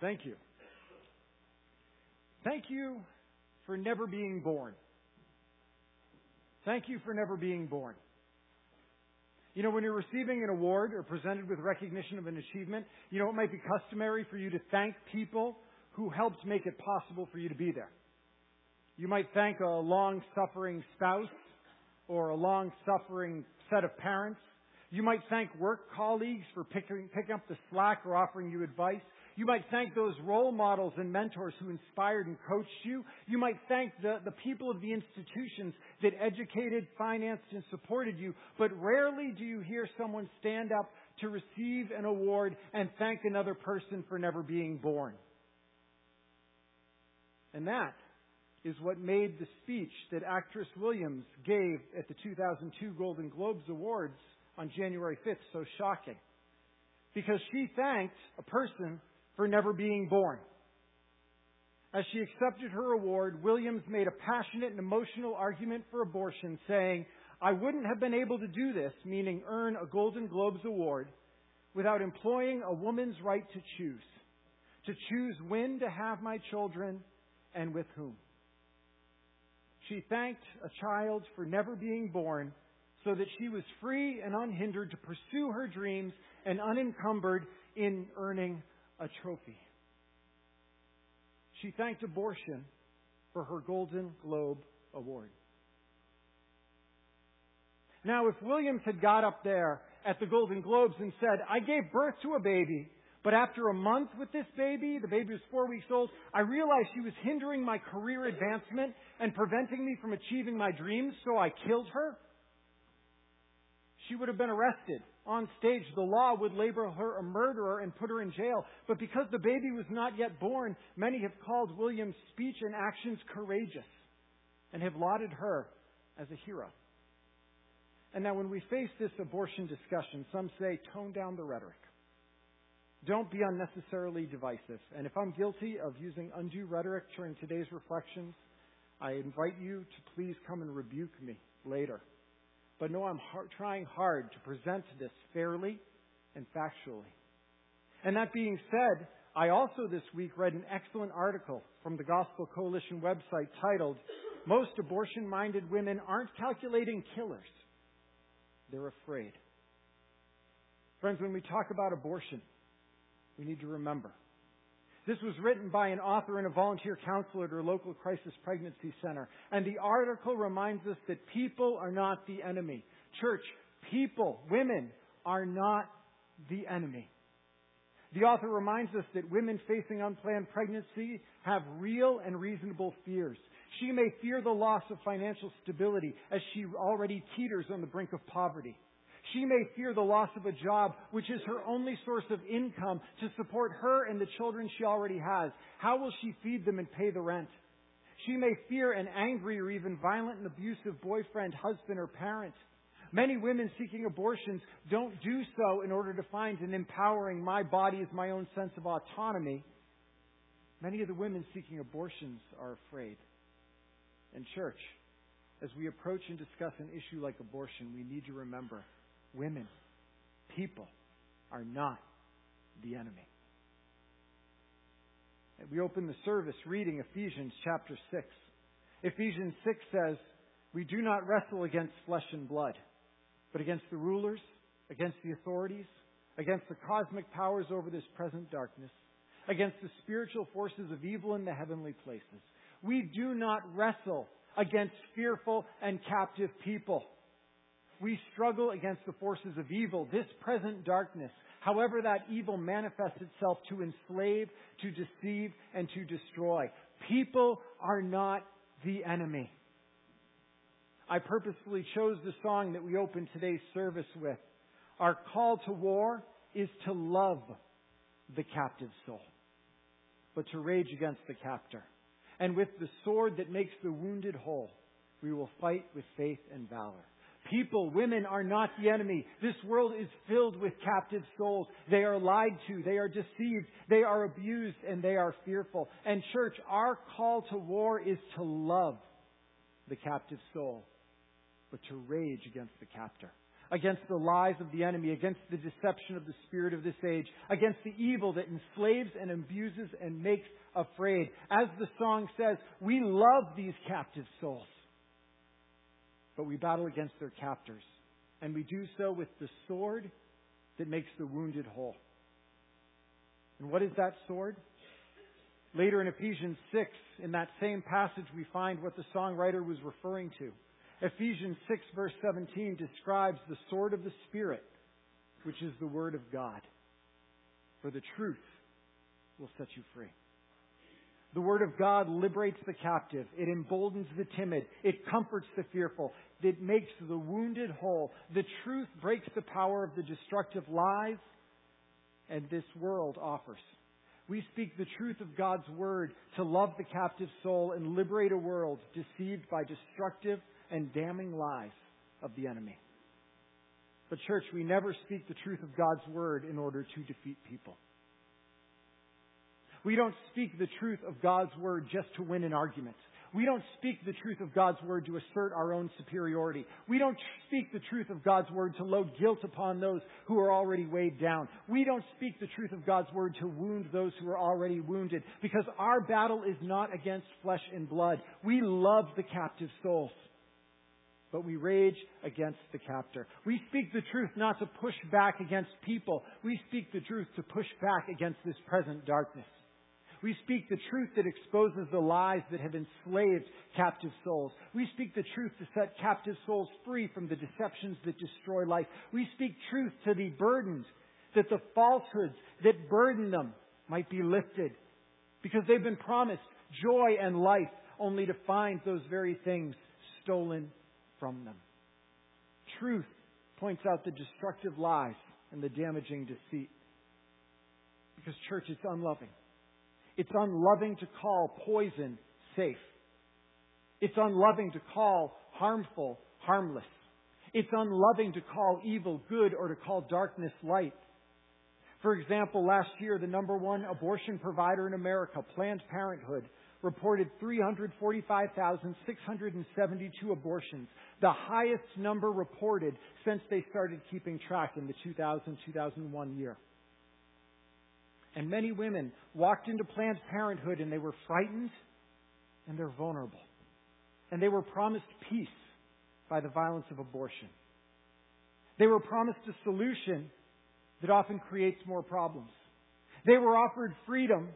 Thank you. Thank you for never being born. Thank you for never being born. You know, when you're receiving an award or presented with recognition of an achievement, you know, it might be customary for you to thank people who helped make it possible for you to be there. You might thank a long suffering spouse or a long suffering set of parents. You might thank work colleagues for picking, picking up the slack or offering you advice. You might thank those role models and mentors who inspired and coached you. You might thank the, the people of the institutions that educated, financed, and supported you. But rarely do you hear someone stand up to receive an award and thank another person for never being born. And that is what made the speech that actress Williams gave at the 2002 Golden Globes Awards on January 5th so shocking. Because she thanked a person for never being born. As she accepted her award, Williams made a passionate and emotional argument for abortion, saying, I wouldn't have been able to do this, meaning earn a Golden Globes award, without employing a woman's right to choose. To choose when to have my children and with whom. She thanked a child for never being born so that she was free and unhindered to pursue her dreams and unencumbered in earning a trophy. She thanked abortion for her Golden Globe Award. Now, if Williams had got up there at the Golden Globes and said, I gave birth to a baby, but after a month with this baby, the baby was four weeks old, I realized she was hindering my career advancement and preventing me from achieving my dreams, so I killed her. She would have been arrested on stage, the law would label her a murderer and put her in jail. But because the baby was not yet born, many have called William's speech and actions courageous and have lauded her as a hero. And now, when we face this abortion discussion, some say tone down the rhetoric. Don't be unnecessarily divisive. And if I'm guilty of using undue rhetoric during today's reflections, I invite you to please come and rebuke me later but no, I'm hard, trying hard to present this fairly and factually. And that being said, I also this week read an excellent article from the Gospel Coalition website titled, Most Abortion Minded Women Aren't Calculating Killers. They're Afraid. Friends, when we talk about abortion, we need to remember this was written by an author and a volunteer counselor at her local crisis pregnancy center. And the article reminds us that people are not the enemy. Church, people, women are not the enemy. The author reminds us that women facing unplanned pregnancy have real and reasonable fears. She may fear the loss of financial stability as she already teeters on the brink of poverty. She may fear the loss of a job, which is her only source of income to support her and the children she already has. How will she feed them and pay the rent? She may fear an angry or even violent and abusive boyfriend, husband, or parent. Many women seeking abortions don't do so in order to find an empowering, my body is my own sense of autonomy. Many of the women seeking abortions are afraid. In church, as we approach and discuss an issue like abortion, we need to remember women, people are not the enemy. We open the service reading Ephesians chapter 6. Ephesians 6 says, We do not wrestle against flesh and blood, but against the rulers, against the authorities, against the cosmic powers over this present darkness, against the spiritual forces of evil in the heavenly places. We do not wrestle against fearful and captive people we struggle against the forces of evil, this present darkness, however that evil manifests itself to enslave, to deceive, and to destroy. People are not the enemy. I purposefully chose the song that we opened today's service with. Our call to war is to love the captive soul, but to rage against the captor. And with the sword that makes the wounded whole, we will fight with faith and valor. People, women are not the enemy. This world is filled with captive souls. They are lied to, they are deceived, they are abused, and they are fearful. And church, our call to war is to love the captive soul, but to rage against the captor. against the lies of the enemy, against the deception of the spirit of this age, against the evil that enslaves and abuses and makes afraid. As the song says, we love these captive souls, but we battle against their captors. And we do so with the sword that makes the wounded whole. And what is that sword? Later in Ephesians 6, in that same passage, we find what the songwriter was referring to. Ephesians 6, verse 17, describes the sword of the Spirit, which is the Word of God. For the truth will set you free. The Word of God liberates the captive. It emboldens the timid. It comforts the fearful. It makes the wounded whole. The truth breaks the power of the destructive lies and this world offers. We speak the truth of God's Word to love the captive soul and liberate a world deceived by destructive and damning lies of the enemy. But, church, we never speak the truth of God's Word in order to defeat people. We don't speak the truth of God's Word just to win an argument. We don't speak the truth of God's Word to assert our own superiority. We don't speak the truth of God's Word to load guilt upon those who are already weighed down. We don't speak the truth of God's Word to wound those who are already wounded because our battle is not against flesh and blood. We love the captive souls but we rage against the captor. We speak the truth not to push back against people. We speak the truth to push back against this present darkness. We speak the truth that exposes the lies that have enslaved captive souls. We speak the truth to set captive souls free from the deceptions that destroy life. We speak truth to the burdened, that the falsehoods that burden them might be lifted. Because they've been promised joy and life only to find those very things stolen from them. Truth points out the destructive lies and the damaging deceit. Because, church, it's unloving. It's unloving to call poison safe. It's unloving to call harmful harmless. It's unloving to call evil good or to call darkness light. For example, last year, the number one abortion provider in America, Planned Parenthood, reported 345,672 abortions, the highest number reported since they started keeping track in the 2000 2001 year. And many women walked into Planned Parenthood and they were frightened and they're vulnerable. And they were promised peace by the violence of abortion. They were promised a solution that often creates more problems. They were offered freedom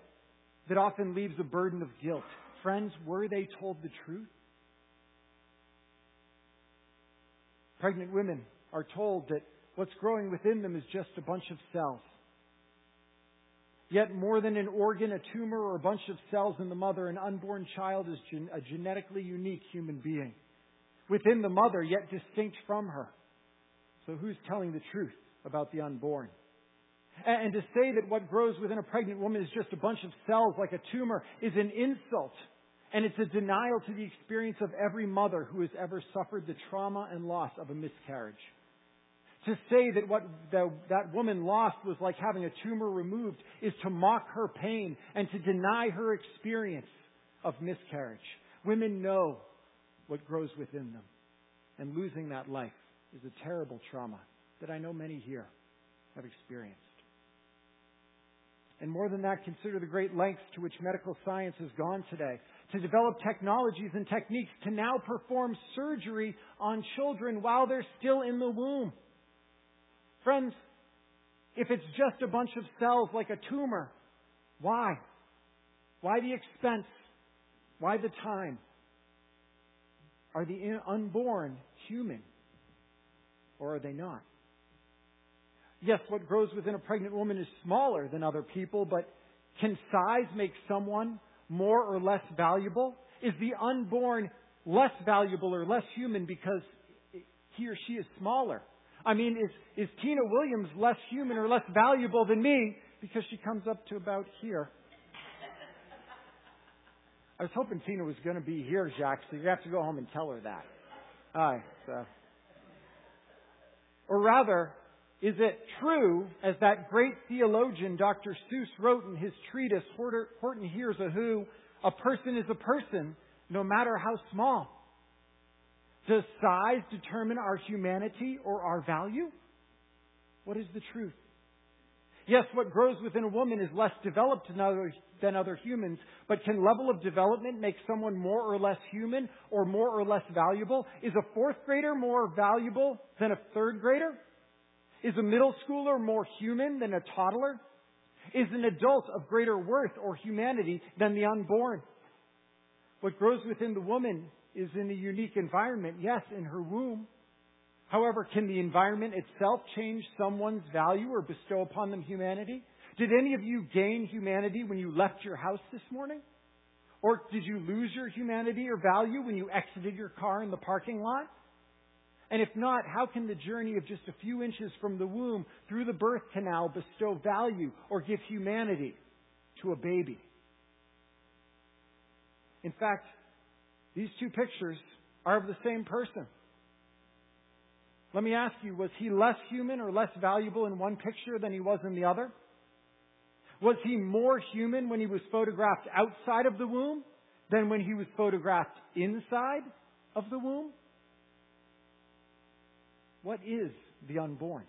that often leaves a burden of guilt. Friends, were they told the truth? Pregnant women are told that what's growing within them is just a bunch of cells. Yet, more than an organ, a tumor, or a bunch of cells in the mother, an unborn child is gen- a genetically unique human being. Within the mother, yet distinct from her. So, who's telling the truth about the unborn? And to say that what grows within a pregnant woman is just a bunch of cells like a tumor is an insult. And it's a denial to the experience of every mother who has ever suffered the trauma and loss of a miscarriage. To say that what the, that woman lost was like having a tumor removed is to mock her pain and to deny her experience of miscarriage. Women know what grows within them. And losing that life is a terrible trauma that I know many here have experienced. And more than that, consider the great lengths to which medical science has gone today to develop technologies and techniques to now perform surgery on children while they're still in the womb. Friends, if it's just a bunch of cells like a tumor, why? Why the expense? Why the time? Are the unborn human or are they not? Yes, what grows within a pregnant woman is smaller than other people, but can size make someone more or less valuable? Is the unborn less valuable or less human because he or she is smaller? I mean, is, is Tina Williams less human or less valuable than me because she comes up to about here? I was hoping Tina was going to be here, Jack, so you have to go home and tell her that. Right, so. Or rather, is it true, as that great theologian Dr. Seuss wrote in his treatise, Horton Hears a Who, a person is a person, no matter how small? Does size determine our humanity or our value? What is the truth? Yes, what grows within a woman is less developed than other, than other humans, but can level of development make someone more or less human or more or less valuable? Is a fourth grader more valuable than a third grader? Is a middle schooler more human than a toddler? Is an adult of greater worth or humanity than the unborn? What grows within the woman is in a unique environment, yes, in her womb. However, can the environment itself change someone's value or bestow upon them humanity? Did any of you gain humanity when you left your house this morning? Or did you lose your humanity or value when you exited your car in the parking lot? And if not, how can the journey of just a few inches from the womb through the birth canal bestow value or give humanity to a baby? In fact, these two pictures are of the same person. Let me ask you, was he less human or less valuable in one picture than he was in the other? Was he more human when he was photographed outside of the womb than when he was photographed inside of the womb? What is the unborn?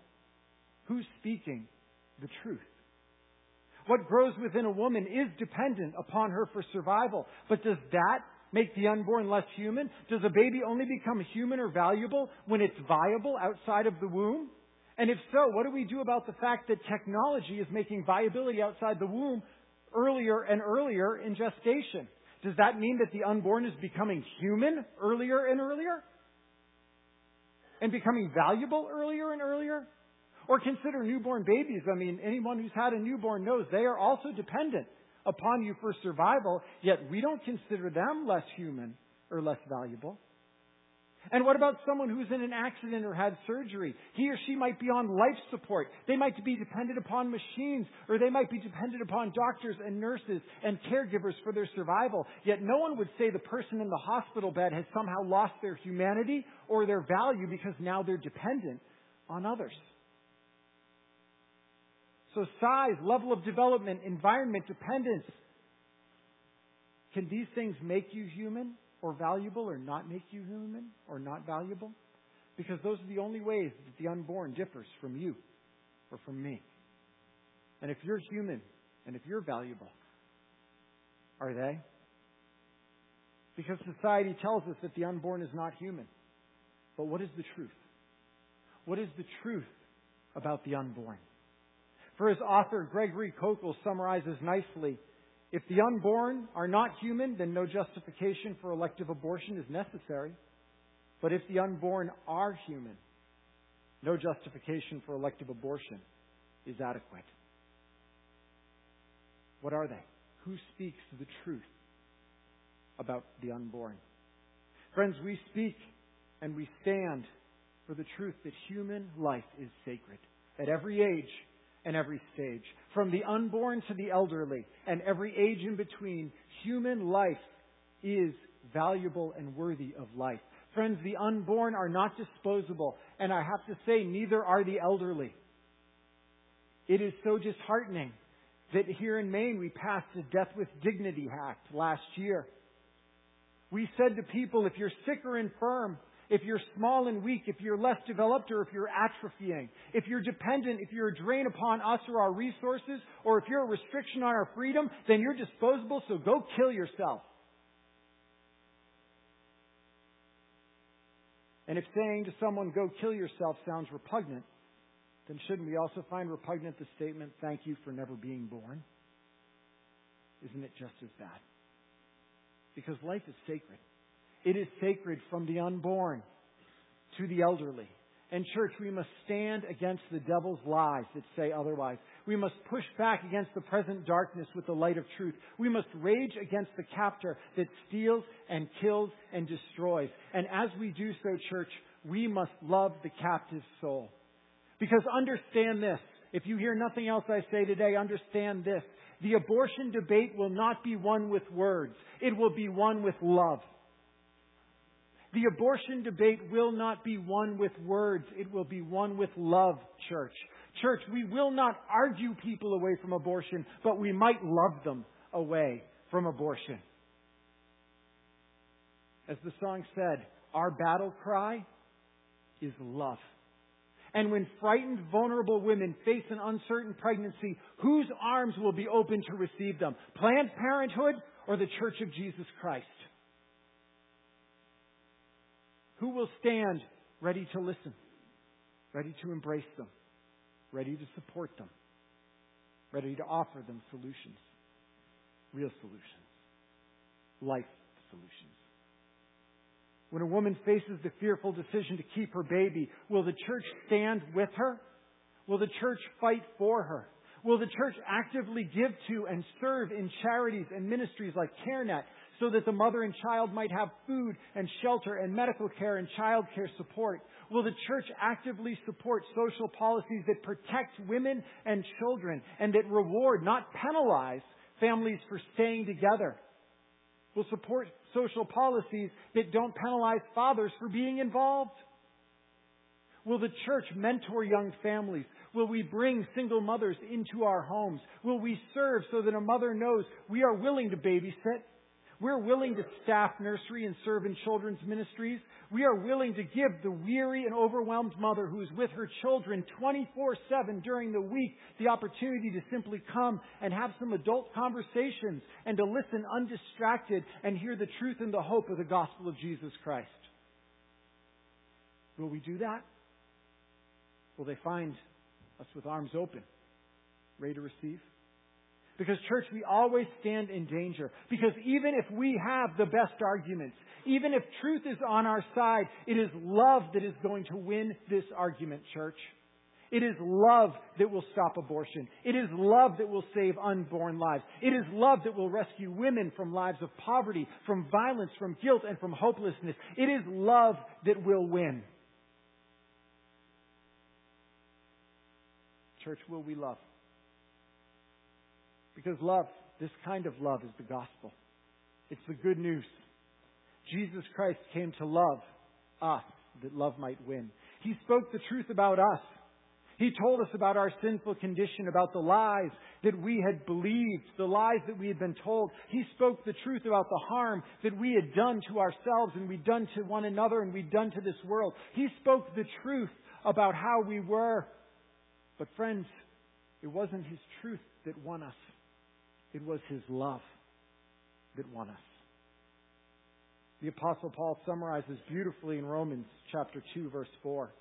Who's speaking the truth? What grows within a woman is dependent upon her for survival. But does that make the unborn less human? Does a baby only become human or valuable when it's viable outside of the womb? And if so, what do we do about the fact that technology is making viability outside the womb earlier and earlier in gestation? Does that mean that the unborn is becoming human earlier and earlier? And becoming valuable earlier and earlier? Or consider newborn babies. I mean, anyone who's had a newborn knows they are also dependent upon you for survival, yet we don't consider them less human or less valuable. And what about someone who's in an accident or had surgery? He or she might be on life support. They might be dependent upon machines, or they might be dependent upon doctors and nurses and caregivers for their survival. Yet no one would say the person in the hospital bed has somehow lost their humanity or their value because now they're dependent on others. So size, level of development, environment, dependence. Can these things make you human or valuable or not make you human or not valuable? Because those are the only ways that the unborn differs from you or from me. And if you're human and if you're valuable, are they? Because society tells us that the unborn is not human. But what is the truth? What is the truth about the unborn? For his author, Gregory Koukl, summarizes nicely if the unborn are not human, then no justification for elective abortion is necessary. But if the unborn are human, no justification for elective abortion is adequate. What are they? Who speaks the truth about the unborn? Friends, we speak and we stand for the truth that human life is sacred. At every age, and every stage. From the unborn to the elderly and every age in between, human life is valuable and worthy of life. Friends, the unborn are not disposable, and I have to say, neither are the elderly. It is so disheartening that here in Maine we passed a Death with Dignity Act last year. We said to people, if you're sick or infirm, if you're small and weak, if you're less developed, or if you're atrophying, if you're dependent, if you're a drain upon us or our resources, or if you're a restriction on our freedom, then you're disposable, so go kill yourself. And if saying to someone, go kill yourself, sounds repugnant, then shouldn't we also find repugnant the statement, thank you for never being born? Isn't it just as bad? Because life is sacred. It is sacred from the unborn to the elderly. And church, we must stand against the devil's lies that say otherwise. We must push back against the present darkness with the light of truth. We must rage against the captor that steals and kills and destroys. And as we do so, church, we must love the captive soul. Because understand this. If you hear nothing else I say today, understand this. The abortion debate will not be won with words. It will be won with love. The abortion debate will not be won with words. It will be won with love, church. Church, we will not argue people away from abortion, but we might love them away from abortion. As the song said, our battle cry is love. And when frightened, vulnerable women face an uncertain pregnancy, whose arms will be open to receive them? Planned Parenthood or the Church of Jesus Christ? Who will stand ready to listen, ready to embrace them, ready to support them, ready to offer them solutions, real solutions, life solutions? When a woman faces the fearful decision to keep her baby, will the church stand with her? Will the church fight for her? Will the church actively give to and serve in charities and ministries like CareNet so that the mother and child might have food and shelter and medical care and child care support? Will the church actively support social policies that protect women and children and that reward, not penalize, families for staying together? Will support social policies that don't penalize fathers for being involved? Will the church mentor young families? Will we bring single mothers into our homes? Will we serve so that a mother knows we are willing to babysit? We're willing to staff nursery and serve in children's ministries. We are willing to give the weary and overwhelmed mother who is with her children 24-7 during the week the opportunity to simply come and have some adult conversations and to listen undistracted and hear the truth and the hope of the gospel of Jesus Christ. Will we do that? Will they find us with arms open, ready to receive? Because, church, we always stand in danger. Because even if we have the best arguments, even if truth is on our side, it is love that is going to win this argument, church. It is love that will stop abortion. It is love that will save unborn lives. It is love that will rescue women from lives of poverty, from violence, from guilt, and from hopelessness. It is love that will win. Church, will we love? Because love, this kind of love, is the gospel. It's the good news. Jesus Christ came to love us that love might win. He spoke the truth about us. He told us about our sinful condition, about the lies that we had believed, the lies that we had been told. He spoke the truth about the harm that we had done to ourselves and we'd done to one another and we'd done to this world. He spoke the truth about how we were. But friends, it wasn't His truth that won us. It was His love that won us. The Apostle Paul summarizes beautifully in Romans chapter 2, verse 4.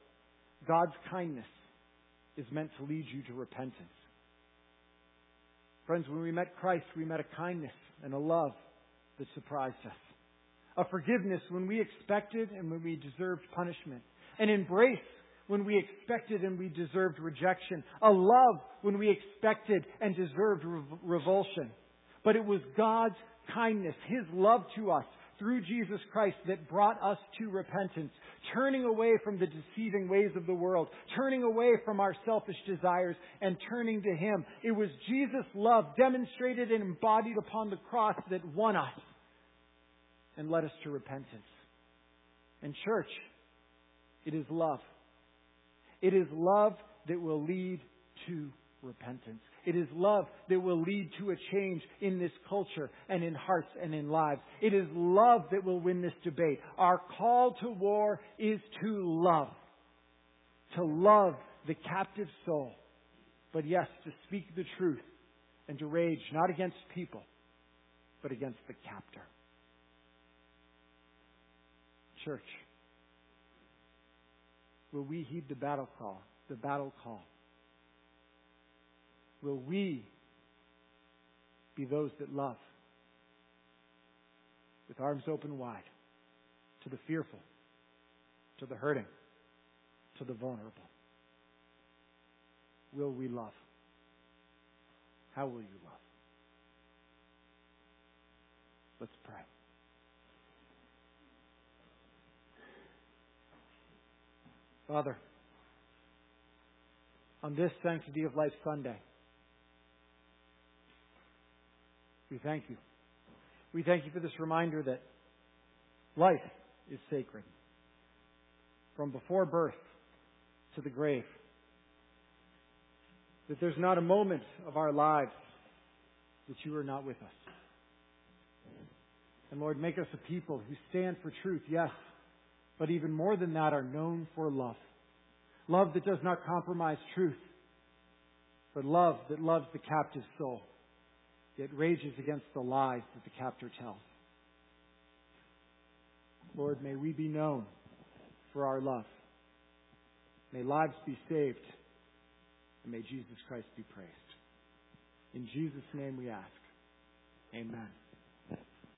God's kindness is meant to lead you to repentance. Friends, when we met Christ, we met a kindness and a love that surprised us. A forgiveness when we expected and when we deserved punishment. An embrace when we expected and we deserved rejection, a love when we expected and deserved revulsion. But it was God's kindness, His love to us through Jesus Christ that brought us to repentance, turning away from the deceiving ways of the world, turning away from our selfish desires, and turning to Him. It was Jesus' love demonstrated and embodied upon the cross that won us and led us to repentance. And church, it is love it is love that will lead to repentance. It is love that will lead to a change in this culture and in hearts and in lives. It is love that will win this debate. Our call to war is to love. To love the captive soul. But yes, to speak the truth and to rage not against people, but against the captor. Church. Will we heed the battle call? The battle call. Will we be those that love with arms open wide to the fearful, to the hurting, to the vulnerable? Will we love? How will you love? Father, on this Sanctity of Life Sunday, we thank you. We thank you for this reminder that life is sacred. From before birth to the grave. That there's not a moment of our lives that you are not with us. And Lord, make us a people who stand for truth, yes, but even more than that, are known for love. Love that does not compromise truth, but love that loves the captive soul, yet rages against the lies that the captor tells. Lord, may we be known for our love. May lives be saved, and may Jesus Christ be praised. In Jesus' name we ask. Amen.